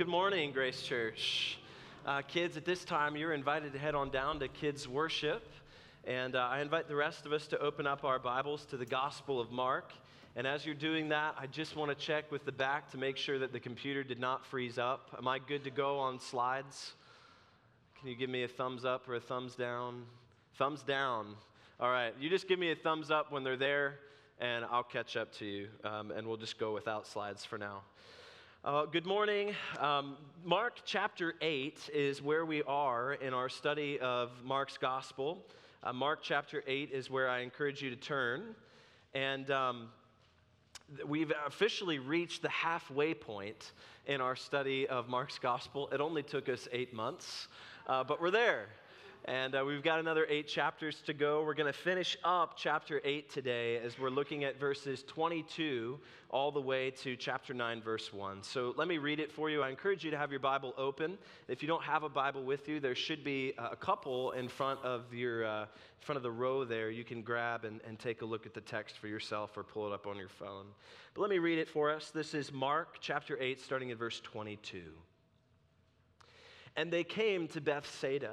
Good morning, Grace Church. Uh, kids, at this time, you're invited to head on down to Kids Worship. And uh, I invite the rest of us to open up our Bibles to the Gospel of Mark. And as you're doing that, I just want to check with the back to make sure that the computer did not freeze up. Am I good to go on slides? Can you give me a thumbs up or a thumbs down? Thumbs down. All right, you just give me a thumbs up when they're there, and I'll catch up to you. Um, and we'll just go without slides for now. Uh, good morning. Um, Mark chapter 8 is where we are in our study of Mark's gospel. Uh, Mark chapter 8 is where I encourage you to turn. And um, we've officially reached the halfway point in our study of Mark's gospel. It only took us eight months, uh, but we're there. And uh, we've got another eight chapters to go. We're going to finish up chapter 8 today as we're looking at verses 22 all the way to chapter 9, verse 1. So let me read it for you. I encourage you to have your Bible open. If you don't have a Bible with you, there should be a couple in front of, your, uh, front of the row there. You can grab and, and take a look at the text for yourself or pull it up on your phone. But let me read it for us. This is Mark chapter 8, starting in verse 22. And they came to Bethsaida.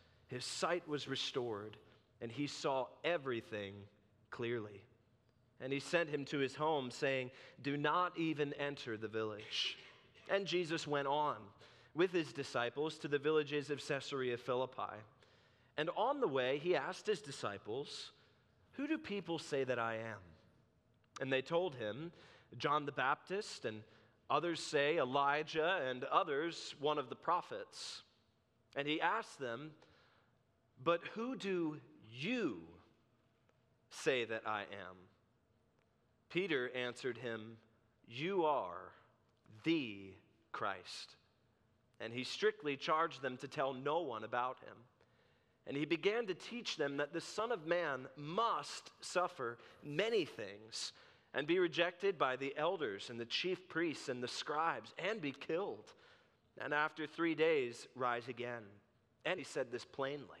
his sight was restored, and he saw everything clearly. And he sent him to his home, saying, Do not even enter the village. And Jesus went on with his disciples to the villages of Caesarea Philippi. And on the way, he asked his disciples, Who do people say that I am? And they told him, John the Baptist, and others say Elijah, and others one of the prophets. And he asked them, but who do you say that I am? Peter answered him, You are the Christ. And he strictly charged them to tell no one about him. And he began to teach them that the Son of Man must suffer many things and be rejected by the elders and the chief priests and the scribes and be killed. And after three days, rise again. And he said this plainly.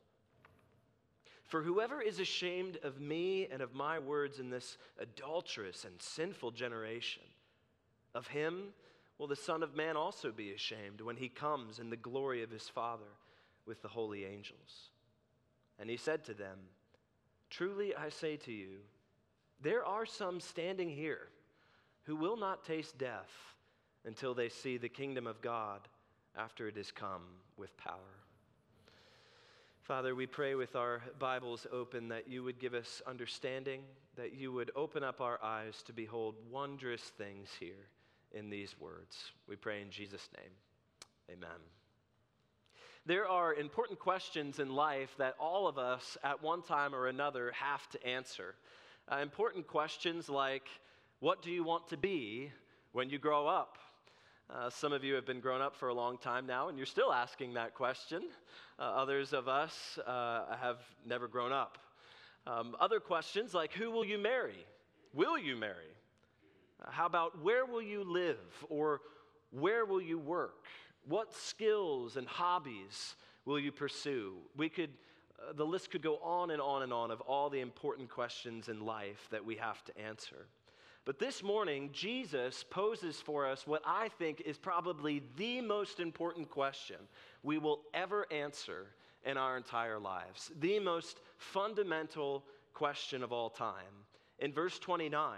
For whoever is ashamed of me and of my words in this adulterous and sinful generation, of him will the Son of Man also be ashamed when he comes in the glory of his Father with the holy angels. And he said to them, Truly I say to you, there are some standing here who will not taste death until they see the kingdom of God after it has come with power. Father, we pray with our Bibles open that you would give us understanding, that you would open up our eyes to behold wondrous things here in these words. We pray in Jesus' name. Amen. There are important questions in life that all of us at one time or another have to answer. Uh, important questions like, What do you want to be when you grow up? Uh, some of you have been grown up for a long time now, and you're still asking that question. Uh, others of us uh, have never grown up. Um, other questions like who will you marry? Will you marry? Uh, how about where will you live or where will you work? What skills and hobbies will you pursue? We could Uh, the list could go on and on and on of all the important questions in life that we have to answer. But this morning, Jesus poses for us what I think is probably the most important question we will ever answer in our entire lives, the most fundamental question of all time. In verse 29,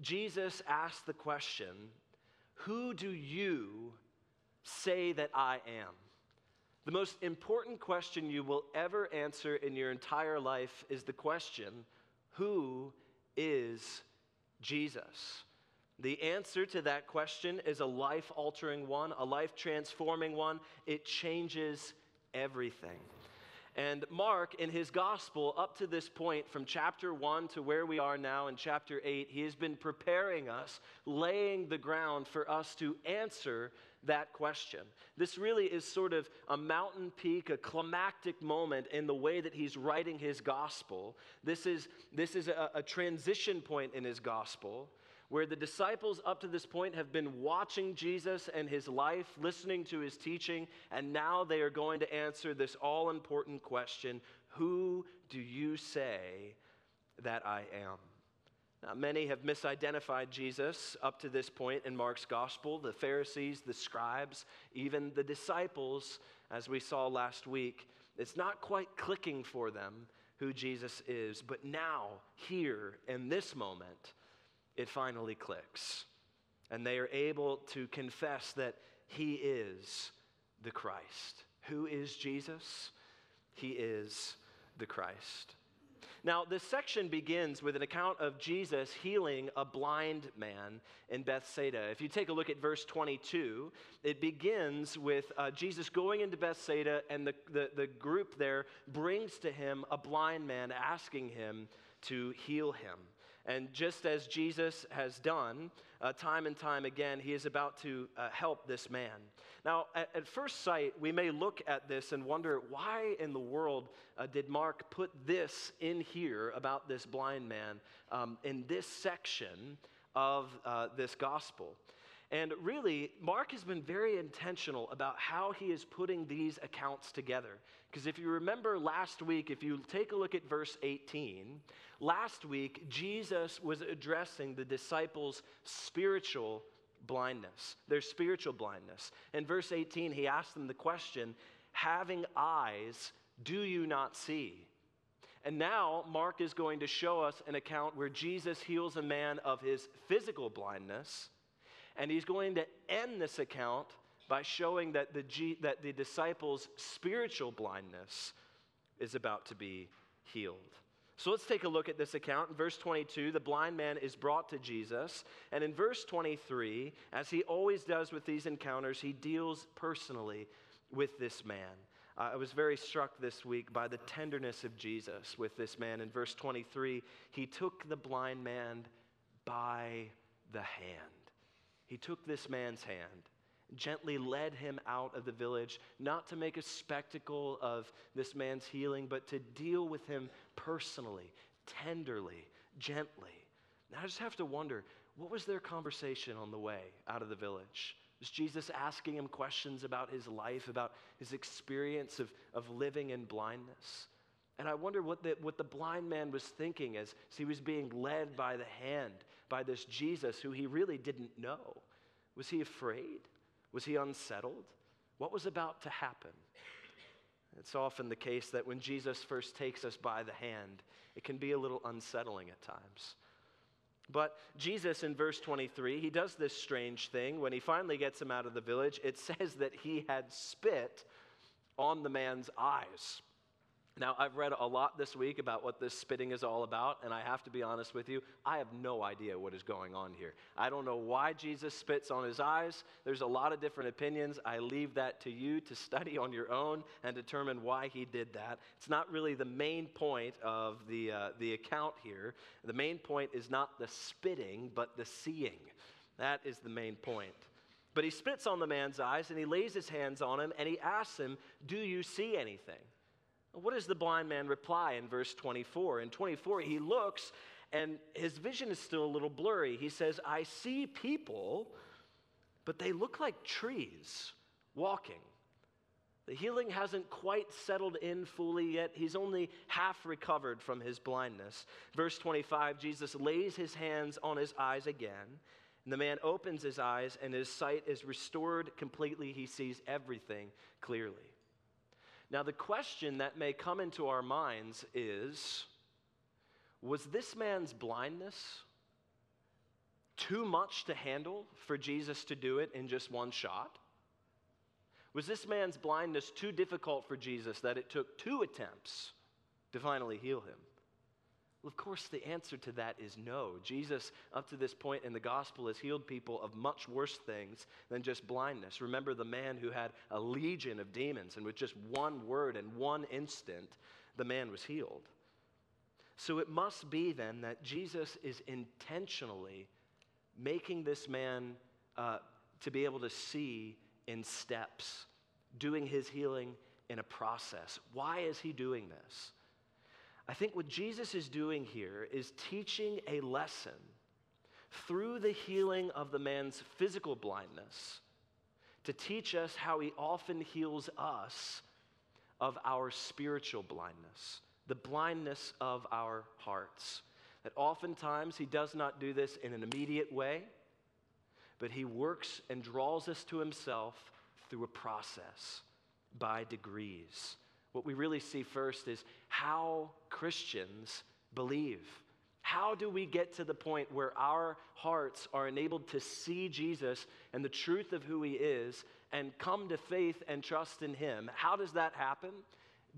Jesus asks the question Who do you say that I am? The most important question you will ever answer in your entire life is the question Who is Jesus? The answer to that question is a life altering one, a life transforming one. It changes everything. And Mark, in his gospel, up to this point, from chapter 1 to where we are now in chapter 8, he has been preparing us, laying the ground for us to answer that question. This really is sort of a mountain peak, a climactic moment in the way that he's writing his gospel. This is, this is a, a transition point in his gospel where the disciples up to this point have been watching Jesus and his life, listening to his teaching, and now they are going to answer this all important question Who do you say that I am? Now, many have misidentified Jesus up to this point in Mark's gospel the Pharisees, the scribes, even the disciples, as we saw last week. It's not quite clicking for them who Jesus is, but now, here, in this moment, it finally clicks. And they are able to confess that he is the Christ. Who is Jesus? He is the Christ. Now, this section begins with an account of Jesus healing a blind man in Bethsaida. If you take a look at verse 22, it begins with uh, Jesus going into Bethsaida, and the, the, the group there brings to him a blind man, asking him to heal him. And just as Jesus has done uh, time and time again, he is about to uh, help this man. Now, at, at, first sight, we may look at this and wonder why in the world uh, did Mark put this in here about this blind man um, in this section of uh, this gospel? And really, Mark has been very intentional about how he is putting these accounts together. Because if you remember last week, if you take a look at verse 18, last week, Jesus was addressing the disciples' spiritual blindness, their spiritual blindness. In verse 18, he asked them the question Having eyes, do you not see? And now, Mark is going to show us an account where Jesus heals a man of his physical blindness and he's going to end this account by showing that the, G, that the disciples' spiritual blindness is about to be healed. So let's take a look at this account. In verse 22, the blind man is brought to Jesus. And in verse 23, as he always does with these encounters, he deals personally with this man. Uh, I was very struck this week by the tenderness of Jesus with this man. In verse 23, he took the blind man by the hand. He took this man's hand, gently led him out of the village, not to make a spectacle of this man's healing, but to deal with him personally, tenderly, gently. Now I just have to wonder what was their conversation on the way out of the village? Was Jesus asking him questions about his life, about his experience of, of living in blindness? And I wonder what the, what the blind man was thinking as he was being led by the hand by this Jesus who he really didn't know. Was he afraid? Was he unsettled? What was about to happen? It's often the case that when Jesus first takes us by the hand, it can be a little unsettling at times. But Jesus, in verse 23, he does this strange thing. When he finally gets him out of the village, it says that he had spit on the man's eyes. Now, I've read a lot this week about what this spitting is all about, and I have to be honest with you, I have no idea what is going on here. I don't know why Jesus spits on his eyes. There's a lot of different opinions. I leave that to you to study on your own and determine why he did that. It's not really the main point of the, uh, the account here. The main point is not the spitting, but the seeing. That is the main point. But he spits on the man's eyes and he lays his hands on him and he asks him, Do you see anything? What does the blind man reply in verse 24? In 24, he looks and his vision is still a little blurry. He says, I see people, but they look like trees walking. The healing hasn't quite settled in fully yet. He's only half recovered from his blindness. Verse 25 Jesus lays his hands on his eyes again, and the man opens his eyes, and his sight is restored completely. He sees everything clearly. Now, the question that may come into our minds is Was this man's blindness too much to handle for Jesus to do it in just one shot? Was this man's blindness too difficult for Jesus that it took two attempts to finally heal him? Well, of course, the answer to that is no. Jesus, up to this point in the gospel, has healed people of much worse things than just blindness. Remember the man who had a legion of demons, and with just one word and one instant, the man was healed. So it must be then that Jesus is intentionally making this man uh, to be able to see in steps, doing his healing in a process. Why is he doing this? I think what Jesus is doing here is teaching a lesson through the healing of the man's physical blindness to teach us how he often heals us of our spiritual blindness, the blindness of our hearts. That oftentimes he does not do this in an immediate way but he works and draws us to himself through a process by degrees. What we really see first is how Christians believe. How do we get to the point where our hearts are enabled to see Jesus and the truth of who he is and come to faith and trust in him? How does that happen?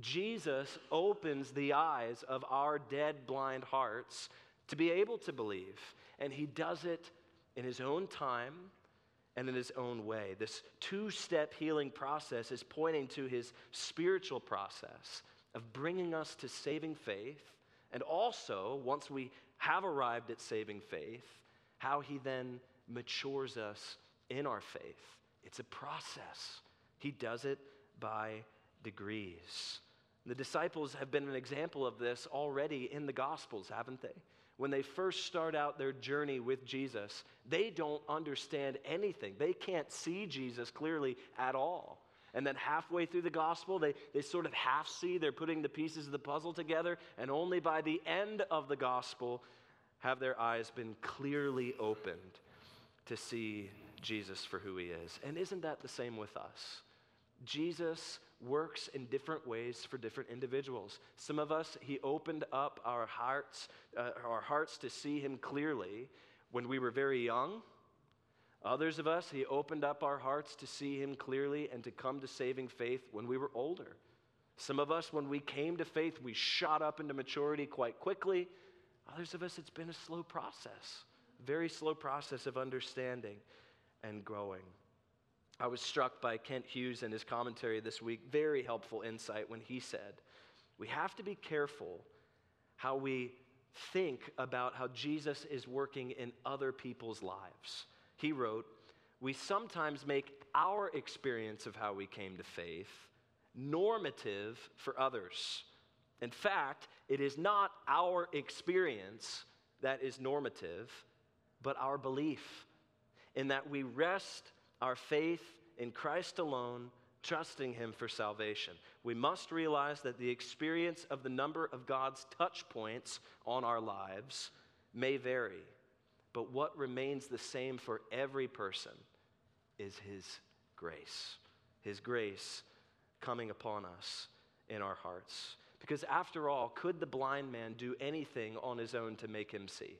Jesus opens the eyes of our dead, blind hearts to be able to believe, and he does it in his own time and in his own way. This two step healing process is pointing to his spiritual process of bringing us to saving faith, and also, once we have arrived at saving faith, how he then matures us in our faith. It's a process. He does it by degrees. The disciples have been an example of this already in the Gospels, haven't they? When they first start out their journey with Jesus, they don't understand anything. They can't see Jesus clearly at all. And then halfway through the gospel, they, they sort of half see, they're putting the pieces of the puzzle together, and only by the end of the gospel have their eyes been clearly opened to see Jesus for who he is. And isn't that the same with us? Jesus works in different ways for different individuals. Some of us, He opened up our hearts, uh, our hearts to see Him clearly when we were very young. Others of us, He opened up our hearts to see Him clearly and to come to saving faith when we were older. Some of us, when we came to faith, we shot up into maturity quite quickly. Others of us, it's been a slow process, very slow process of understanding and growing. I was struck by Kent Hughes in his commentary this week, very helpful insight when he said, We have to be careful how we think about how Jesus is working in other people's lives. He wrote, We sometimes make our experience of how we came to faith normative for others. In fact, it is not our experience that is normative, but our belief, in that we rest our faith in Christ alone, trusting Him for salvation. We must realize that the experience of the number of God's touch points on our lives may vary, but what remains the same for every person is His grace. His grace coming upon us in our hearts. Because after all, could the blind man do anything on his own to make him see?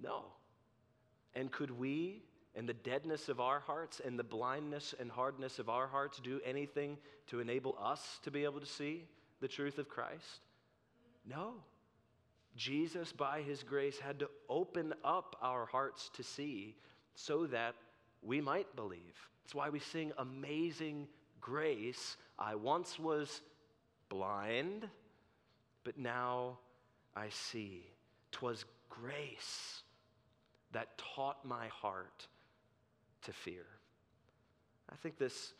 No. And could we and the deadness of our hearts and the blindness and hardness of our hearts do anything to enable us to be able to see the truth of Christ? No. Jesus, by his grace, had to open up our hearts to see so that we might believe. That's why we sing Amazing Grace. I once was blind, but now I see. Twas grace that taught my heart to fear. I think this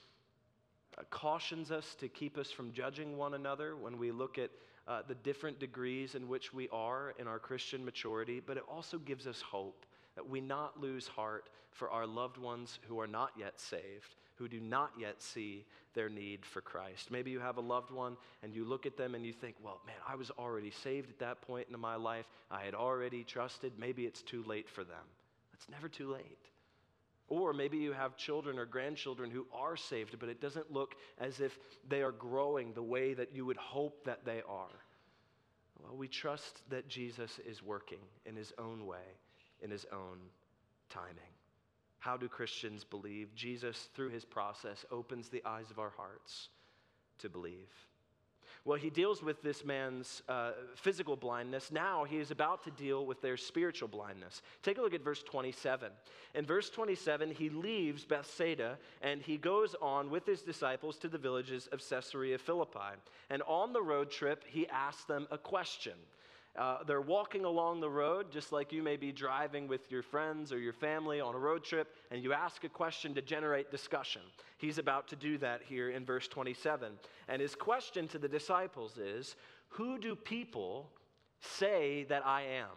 uh, cautions us to keep us from judging one another when we look at uh, the different degrees in which we are in our Christian maturity, but it also gives us hope that we not lose heart for our loved ones who are not yet saved, who do not yet see their need for Christ. Maybe you have a loved one and you look at them and you think, well, man, I was already saved at that point in my life. I had already trusted. Maybe it's too late for them. It's never too late. Or maybe you have children or grandchildren who are saved, but it doesn't look as if they are growing the way that you would hope that they are. Well, we trust that Jesus is working in his own way, in his own timing. How do Christians believe? Jesus, through his process, opens the eyes of our hearts to believe. Well, he deals with this man's uh, physical blindness. Now he is about to deal with their spiritual blindness. Take a look at verse 27. In verse 27, he leaves Bethsaida and he goes on with his disciples to the villages of Caesarea Philippi. And on the road trip, he asks them a question. Uh, they're walking along the road, just like you may be driving with your friends or your family on a road trip, and you ask a question to generate discussion. He's about to do that here in verse 27. And his question to the disciples is Who do people say that I am?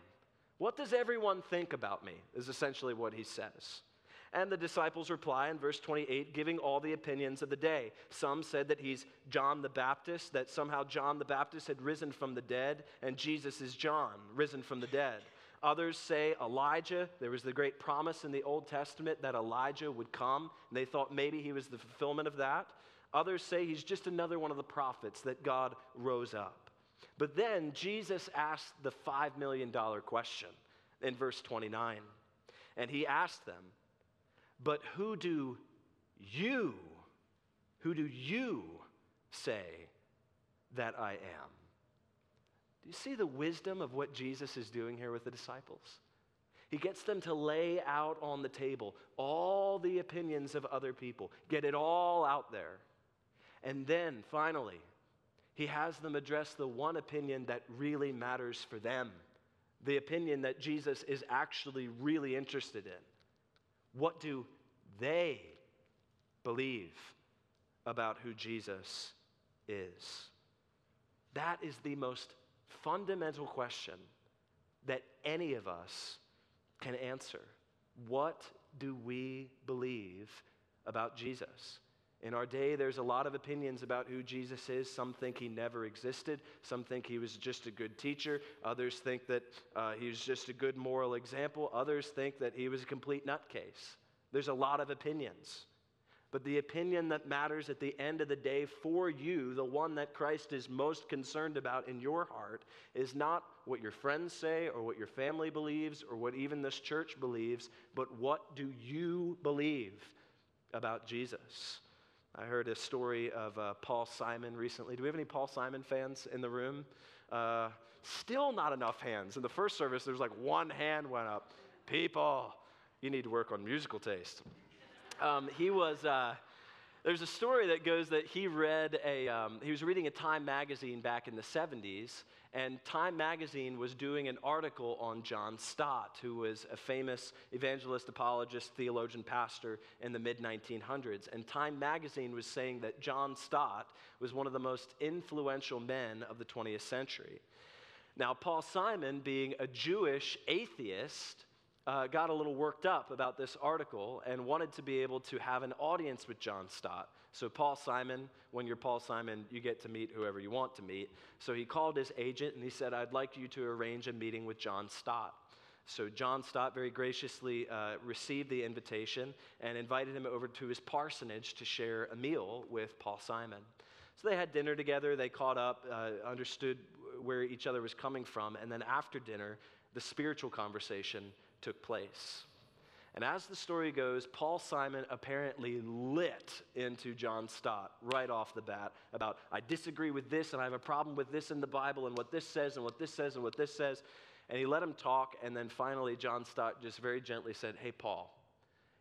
What does everyone think about me? Is essentially what he says. And the disciples reply in verse 28, giving all the opinions of the day. Some said that he's John the Baptist, that somehow John the Baptist had risen from the dead, and Jesus is John, risen from the dead. Others say Elijah. There was the great promise in the Old Testament that Elijah would come, and they thought maybe he was the fulfillment of that. Others say he's just another one of the prophets that God rose up. But then Jesus asked the $5 million question in verse 29. And he asked them, but who do you, who do you say that I am? Do you see the wisdom of what Jesus is doing here with the disciples? He gets them to lay out on the table all the opinions of other people, get it all out there. And then finally, he has them address the one opinion that really matters for them, the opinion that Jesus is actually really interested in. What do they believe about who Jesus is? That is the most fundamental question that any of us can answer. What do we believe about Jesus? In our day, there's a lot of opinions about who Jesus is. Some think he never existed. Some think he was just a good teacher. Others think that uh, he was just a good moral example. Others think that he was a complete nutcase. There's a lot of opinions. But the opinion that matters at the end of the day for you, the one that Christ is most concerned about in your heart, is not what your friends say or what your family believes or what even this church believes, but what do you believe about Jesus? I heard a story of uh, Paul Simon recently. Do we have any Paul Simon fans in the room? Uh, still not enough hands. In the first service, there's like one hand went up. People, you need to work on musical taste. Um, he was, uh, there's a story that goes that he read a, um, he was reading a Time magazine back in the 70s, and Time magazine was doing an article on John Stott, who was a famous evangelist, apologist, theologian, pastor in the mid 1900s. And Time magazine was saying that John Stott was one of the most influential men of the 20th century. Now, Paul Simon, being a Jewish atheist, uh, got a little worked up about this article and wanted to be able to have an audience with John Stott. So, Paul Simon, when you're Paul Simon, you get to meet whoever you want to meet. So, he called his agent and he said, I'd like you to arrange a meeting with John Stott. So, John Stott very graciously uh, received the invitation and invited him over to his parsonage to share a meal with Paul Simon. So, they had dinner together, they caught up, uh, understood where each other was coming from, and then after dinner, the spiritual conversation took place. And as the story goes, Paul Simon apparently lit into John Stott right off the bat about, I disagree with this and I have a problem with this in the Bible and what this says and what this says and what this says. And he let him talk. And then finally, John Stott just very gently said, Hey, Paul,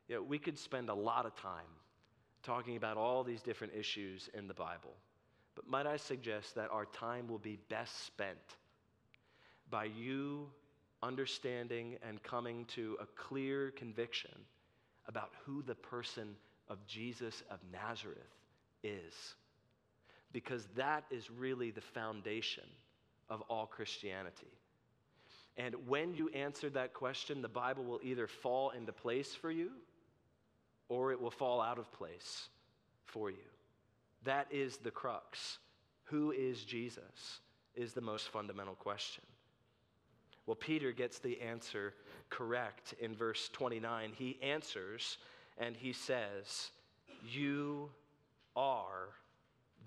you know, we could spend a lot of time talking about all these different issues in the Bible. But might I suggest that our time will be best spent by you understanding and coming to a clear conviction about who the person of Jesus of Nazareth is. Because that is really the foundation of all Christianity. And when you answer that question, the Bible will either fall into place for you or it will fall out of place for you. That is the crux. Who is Jesus? Is the most fundamental question. Well, Peter gets the answer correct in verse 29. He answers and he says, You are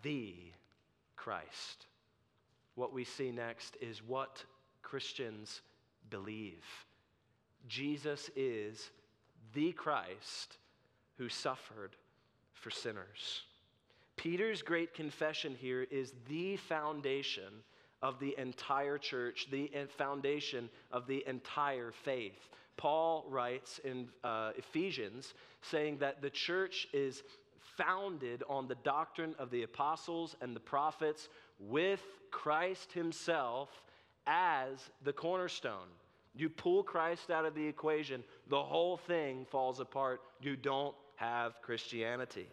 the Christ. What we see next is what Christians believe. Jesus is the Christ who suffered for sinners. Peter's great confession here is the foundation of the entire church, the foundation of the entire faith. Paul writes in uh, Ephesians saying that the church is founded on the doctrine of the apostles and the prophets with Christ himself as the cornerstone. You pull Christ out of the equation, the whole thing falls apart. You don't have Christianity.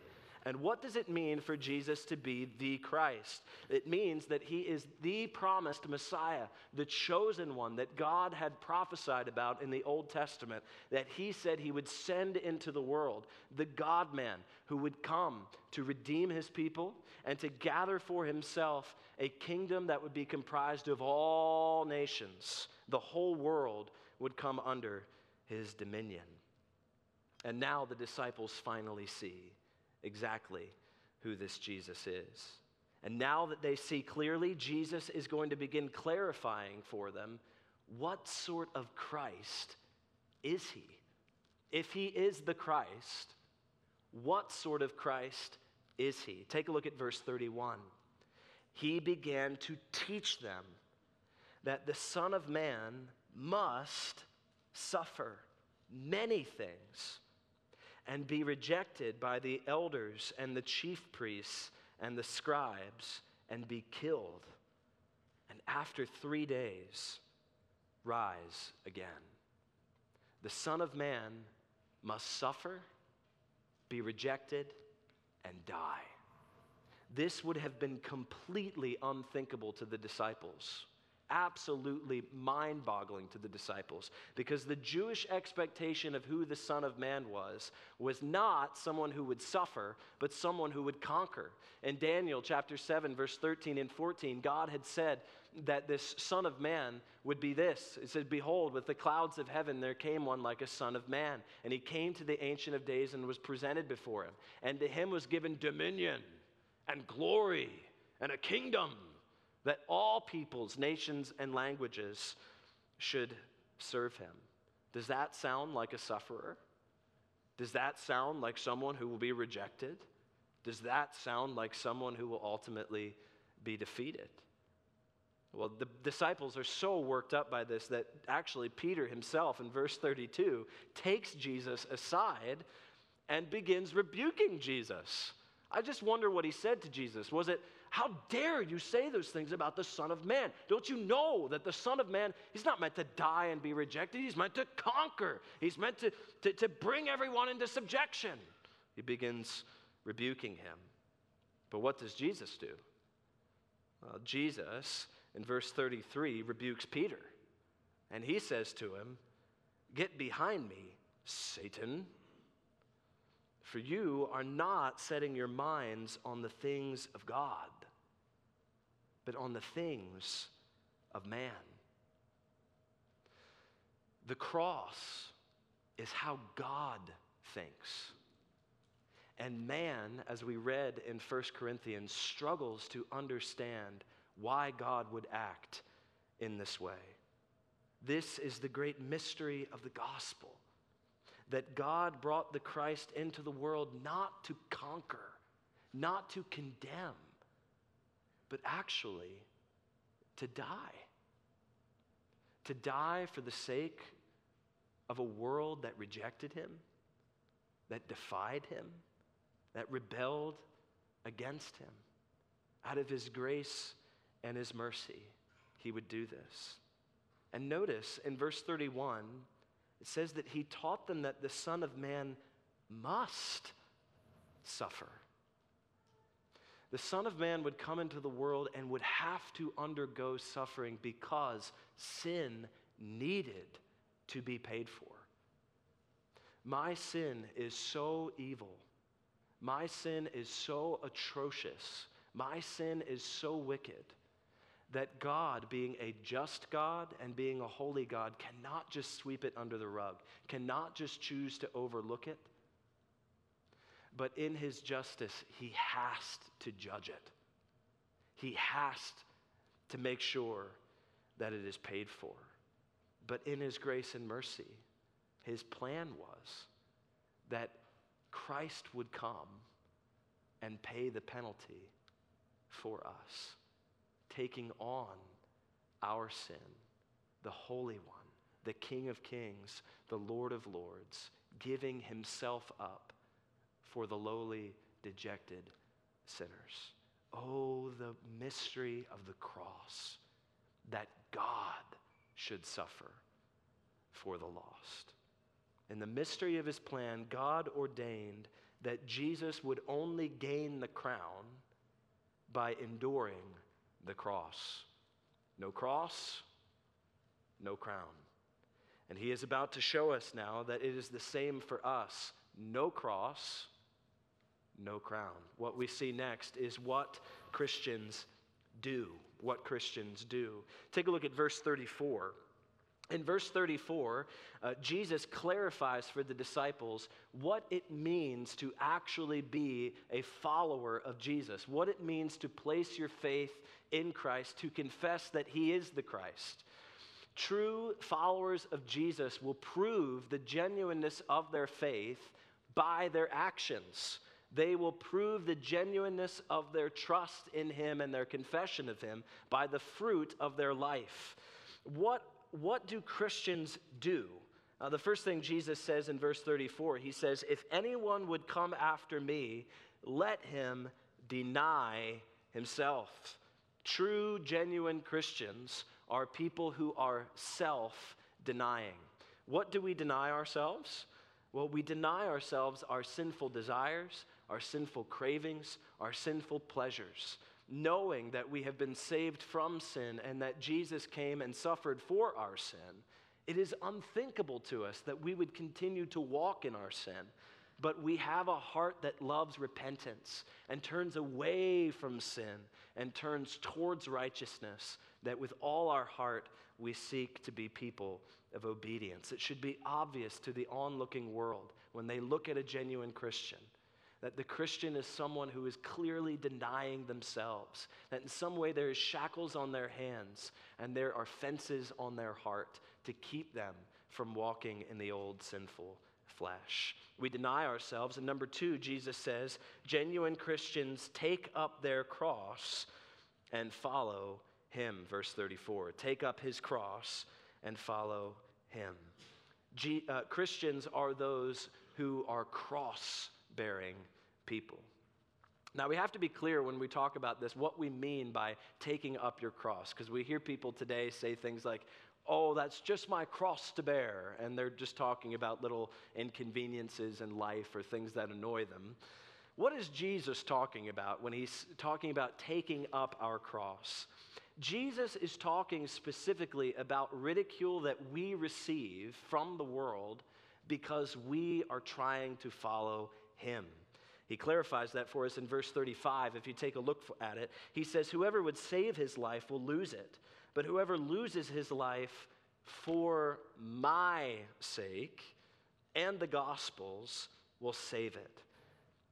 And what does it mean for Jesus to be the Christ? It means that he is the promised Messiah, the chosen one that God had prophesied about in the Old Testament, that he said he would send into the world, the God man who would come to redeem his people and to gather for himself a kingdom that would be comprised of all nations. The whole world would come under his dominion. And now the disciples finally see exactly who this Jesus is. And now that they see clearly, Jesus is going to begin clarifying for them what sort of Christ is he? If he is the Christ, what sort of Christ is he? Take a look at verse 31. He began to teach them that the Son of Man must suffer many things and be rejected by the elders and the chief priests and the scribes and be killed. And after three days, rise again. The Son of Man must suffer, be rejected, and die. This would have been completely unthinkable to the disciples absolutely mind boggling to the disciples because the Jewish expectation of who the Son of Man was was not someone who would suffer, but someone who would conquer. In Daniel chapter 7, verse 13 and 14, God had said that this Son of Man would be this. It said, Behold, with the clouds of heaven there came one like a Son of Man. And he came to the Ancient of Days and was presented before him. And to him was given dominion and glory and a kingdom that all peoples, nations, and languages should serve him. Does that sound like a sufferer? Does that sound like someone who will be rejected? Does that sound like someone who will ultimately be defeated? Well, the disciples are so worked up by this that actually Peter himself in verse 32 takes Jesus aside and begins rebuking Jesus. I just wonder what he said to Jesus. Was it, how dare you say those things about the Son of Man? Don't you know that the Son of Man, he's not meant to die and be rejected, he's meant to conquer, he's meant to, to, to bring everyone into subjection. He begins rebuking him. But what does Jesus do? Well, Jesus, in verse 33, rebukes Peter. And he says to him, Get behind me, Satan. For you are not setting your minds on the things of God, but on the things of man. The cross is how God thinks. And man, as we read in 1 Corinthians, struggles to understand why God would act in this way. This is the great mystery of the gospel that God brought the Christ into the world not to conquer, not to condemn, but actually to die. To die for the sake of a world that rejected him, that defied him, that rebelled against him. Out of his grace and his mercy, he would do this. And notice in verse 31, it says that he taught them that the Son of Man must suffer. The Son of Man would come into the world and would have to undergo suffering because sin needed to be paid for. My sin is so evil. My sin is so atrocious. My sin is so wicked that God, being a just God and being a holy God, cannot just sweep it under the rug, cannot just choose to overlook it. But in his justice, he has to judge it. He has to make sure that it is paid for. But in his grace and mercy, his plan was that Christ would come and pay the penalty for us, taking on our sin, the Holy One, the King of Kings, the Lord of Lords, giving himself up for the lowly, dejected sinners. Oh, the mystery of the cross that God should suffer for the lost. In the mystery of his plan, God ordained that Jesus would only gain the crown by enduring the cross. No cross, no crown. And he is about to show us now that it is the same for us no cross, no crown. What we see next is what Christians do. What Christians do. Take a look at verse 34. In verse 34, uh, Jesus clarifies for the disciples what it means to actually be a follower of Jesus, what it means to place your faith in Christ, to confess that He is the Christ. True followers of Jesus will prove the genuineness of their faith by their actions. They will prove the genuineness of their trust in Him and their confession of Him by the fruit of their life. What what do Christians do? Uh, the first thing Jesus says in verse 34, he says, If anyone would come after me, let him deny himself. True, genuine Christians are people who are self denying. What do we deny ourselves? Well, we deny ourselves our sinful desires, our sinful cravings, our sinful pleasures knowing that we have been saved from sin and that Jesus came and suffered for our sin, it is unthinkable to us that we would continue to walk in our sin. But we have a heart that loves repentance and turns away from sin and turns towards righteousness, that with all our heart we seek to be people of obedience. It should be obvious to the onlooking world when they look at a genuine Christian that the Christian is someone who is clearly denying themselves, that in some way there is shackles on their hands and there are fences on their heart to keep them from walking in the old sinful flesh. We deny ourselves. And number two, Jesus says, genuine Christians take up their cross and follow him. Verse 34 take up his cross and follow him. G- uh, Christians are those who are cross bearing people. Now, we have to be clear when we talk about this what we mean by taking up your cross, because we hear people today say things like, oh, that's just my cross to bear, and they're just talking about little inconveniences in life or things that annoy them. What is Jesus talking about when he's talking about taking up our cross? Jesus is talking specifically about ridicule that we receive from the world because we are trying to follow him. He clarifies that for us in verse 35. If you take a look at it, he says, Whoever would save his life will lose it, but whoever loses his life for my sake and the gospel's will save it.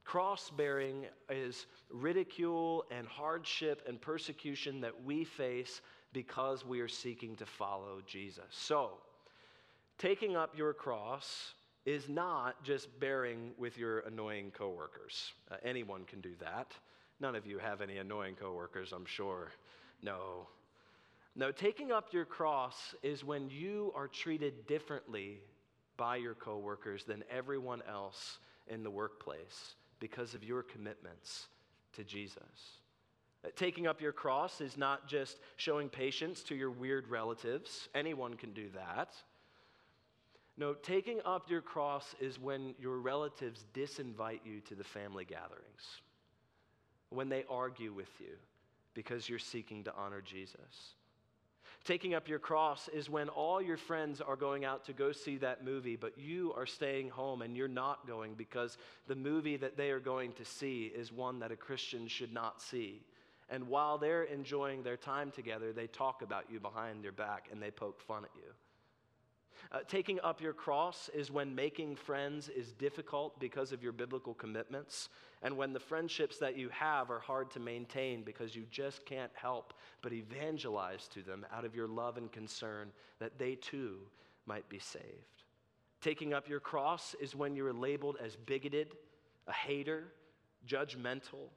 Cross bearing is ridicule and hardship and persecution that we face because we are seeking to follow Jesus. So, taking up your cross is not just bearing with your annoying coworkers. Uh, anyone can do that. None of you have any annoying coworkers, I'm sure. No. No, taking up your cross is when you are treated differently by your coworkers than everyone else in the workplace because of your commitments to Jesus. Uh, taking up your cross is not just showing patience to your weird relatives. Anyone can do that. No, taking up your cross is when your relatives disinvite you to the family gatherings, when they argue with you because you're seeking to honor Jesus. Taking up your cross is when all your friends are going out to go see that movie, but you are staying home and you're not going because the movie that they are going to see is one that a Christian should not see. And while they're enjoying their time together, they talk about you behind your back and they poke fun at you. Uh, taking up your cross is when making friends is difficult because of your biblical commitments, and when the friendships that you have are hard to maintain because you just can't help but evangelize to them out of your love and concern that they too might be saved. Taking up your cross is when you are labeled as bigoted, a hater, judgmental,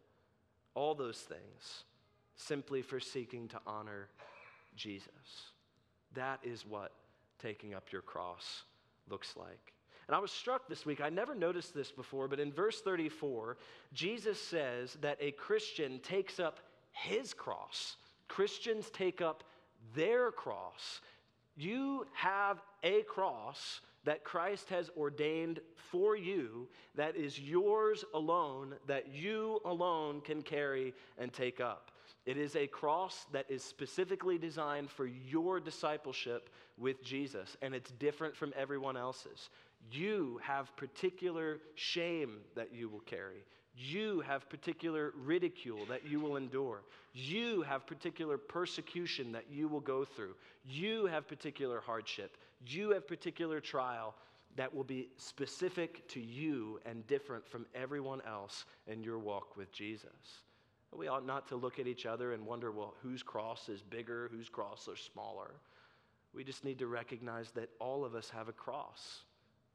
all those things, simply for seeking to honor Jesus. That is what taking up your cross looks like. And I was struck this week, I never noticed this before, but in verse 34, Jesus says that a Christian takes up his cross. Christians take up their cross. You have a cross that Christ has ordained for you that is yours alone, that you alone can carry and take up. It is a cross that is specifically designed for your discipleship with Jesus, and it's different from everyone else's. You have particular shame that you will carry. You have particular ridicule that you will endure. You have particular persecution that you will go through. You have particular hardship. You have particular trial that will be specific to you and different from everyone else in your walk with Jesus. We ought not to look at each other and wonder, well, whose cross is bigger, whose cross is smaller. We just need to recognize that all of us have a cross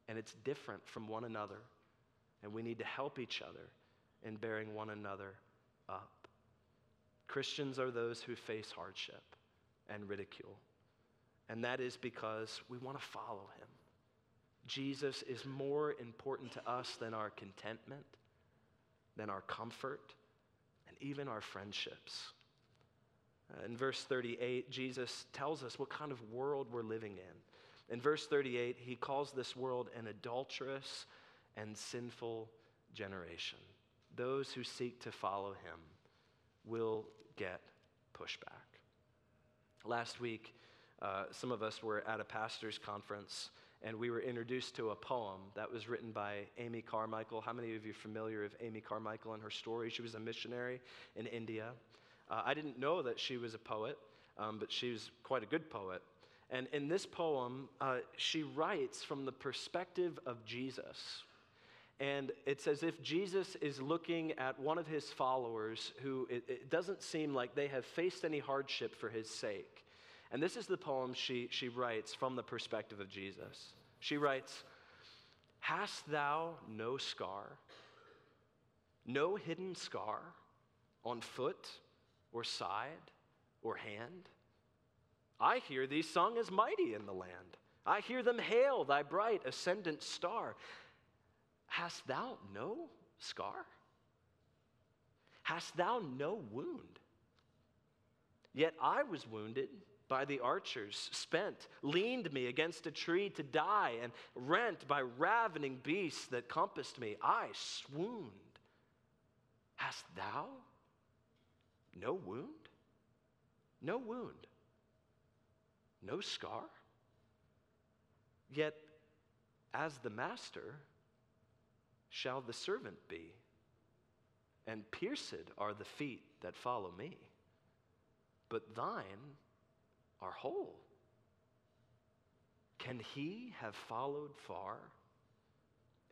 and it's different from one another. And we need to help each other in bearing one another up. Christians are those who face hardship and ridicule. And that is because we want to follow him. Jesus is more important to us than our contentment, than our comfort, even our friendships. Uh, in verse 38, Jesus tells us what kind of world we're living in. In verse 38, he calls this world an adulterous and sinful generation. Those who seek to follow him will get pushback. Last week, uh, some of us were at a pastor's conference and we were introduced to a poem that was written by Amy Carmichael. How many of you are familiar with Amy Carmichael and her story? She was a missionary in India. Uh, I didn't know that she was a poet, um, but she was quite a good poet. And in this poem, uh, she writes from the perspective of Jesus. And it's as if Jesus is looking at one of his followers who it, it doesn't seem like they have faced any hardship for his sake. And this is the poem she, she writes from the perspective of Jesus. She writes, Hast thou no scar, no hidden scar on foot or side or hand? I hear thee sung as mighty in the land. I hear them hail thy bright ascendant star. Hast thou no scar? Hast thou no wound? Yet I was wounded by the archers, spent, leaned me against a tree to die, and rent by ravening beasts that compassed me. I swooned. Hast thou no wound? No wound. No scar? Yet, as the master, shall the servant be, and pierced are the feet that follow me. But thine are whole. Can he have followed far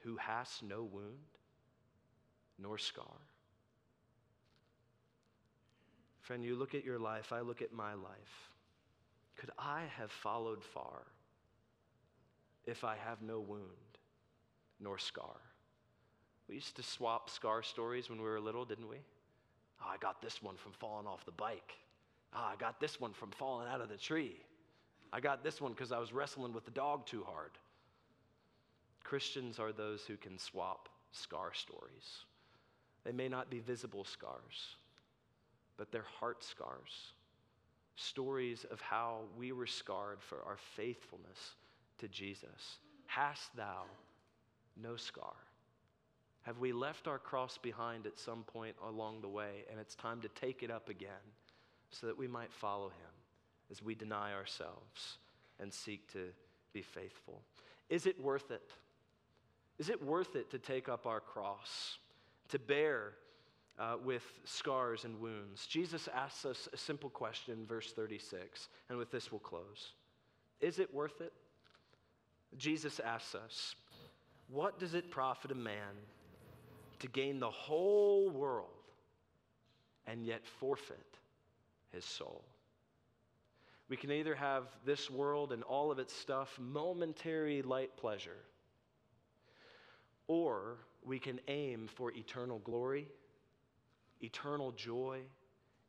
who has no wound nor scar? Friend, you look at your life, I look at my life. Could I have followed far if I have no wound nor scar? We used to swap scar stories when we were little, didn't we? Oh, I got this one from falling off the bike. Ah, I got this one from falling out of the tree. I got this one because I was wrestling with the dog too hard. Christians are those who can swap scar stories. They may not be visible scars, but they're heart scars. Stories of how we were scarred for our faithfulness to Jesus. Hast thou no scar? Have we left our cross behind at some point along the way and it's time to take it up again? So that we might follow him as we deny ourselves and seek to be faithful. Is it worth it? Is it worth it to take up our cross, to bear uh, with scars and wounds? Jesus asks us a simple question, verse 36, and with this we'll close. Is it worth it? Jesus asks us, What does it profit a man to gain the whole world and yet forfeit his soul? We can either have this world and all of its stuff, momentary light pleasure, or we can aim for eternal glory, eternal joy,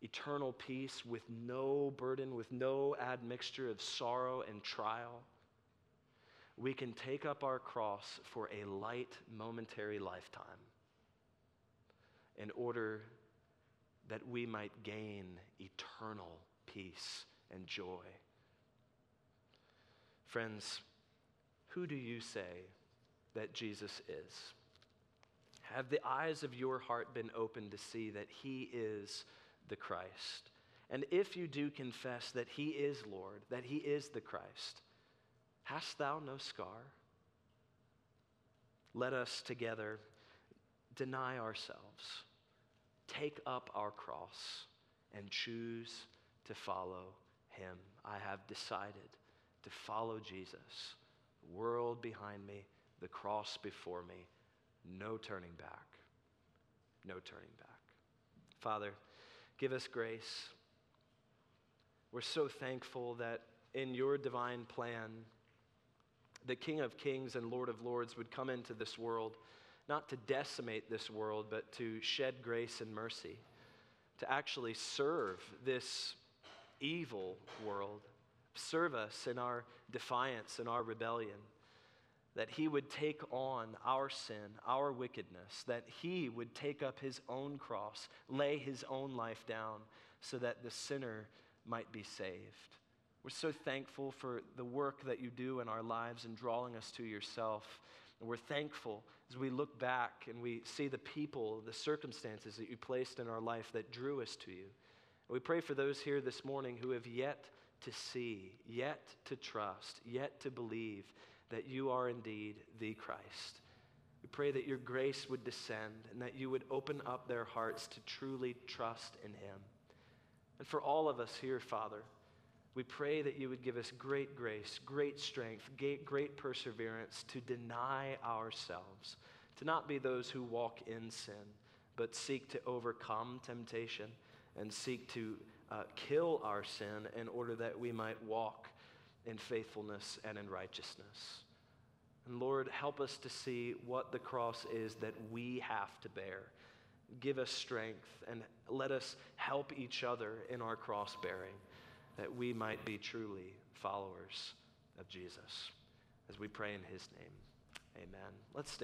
eternal peace with no burden, with no admixture of sorrow and trial. We can take up our cross for a light, momentary lifetime in order that we might gain eternal peace and joy. Friends, who do you say that Jesus is? Have the eyes of your heart been opened to see that He is the Christ? And if you do confess that He is Lord, that He is the Christ, hast thou no scar? Let us together deny ourselves, take up our cross, and choose to follow him. I have decided to follow Jesus. The world behind me, the cross before me. No turning back. No turning back. Father, give us grace. We're so thankful that in your divine plan, the King of Kings and Lord of Lords would come into this world, not to decimate this world, but to shed grace and mercy, to actually serve this evil world. Serve us in our defiance and our rebellion. That he would take on our sin, our wickedness, that he would take up his own cross, lay his own life down, so that the sinner might be saved. We're so thankful for the work that you do in our lives in drawing us to yourself. And we're thankful as we look back and we see the people, the circumstances that you placed in our life that drew us to you. We pray for those here this morning who have yet to see, yet to trust, yet to believe that you are indeed the Christ. We pray that your grace would descend and that you would open up their hearts to truly trust in Him. And for all of us here, Father, we pray that you would give us great grace, great strength, great perseverance to deny ourselves, to not be those who walk in sin, but seek to overcome temptation and seek to uh, kill our sin in order that we might walk in faithfulness and in righteousness. And Lord, help us to see what the cross is that we have to bear. Give us strength and let us help each other in our cross bearing that we might be truly followers of Jesus. As we pray in his name, amen. Let's stand.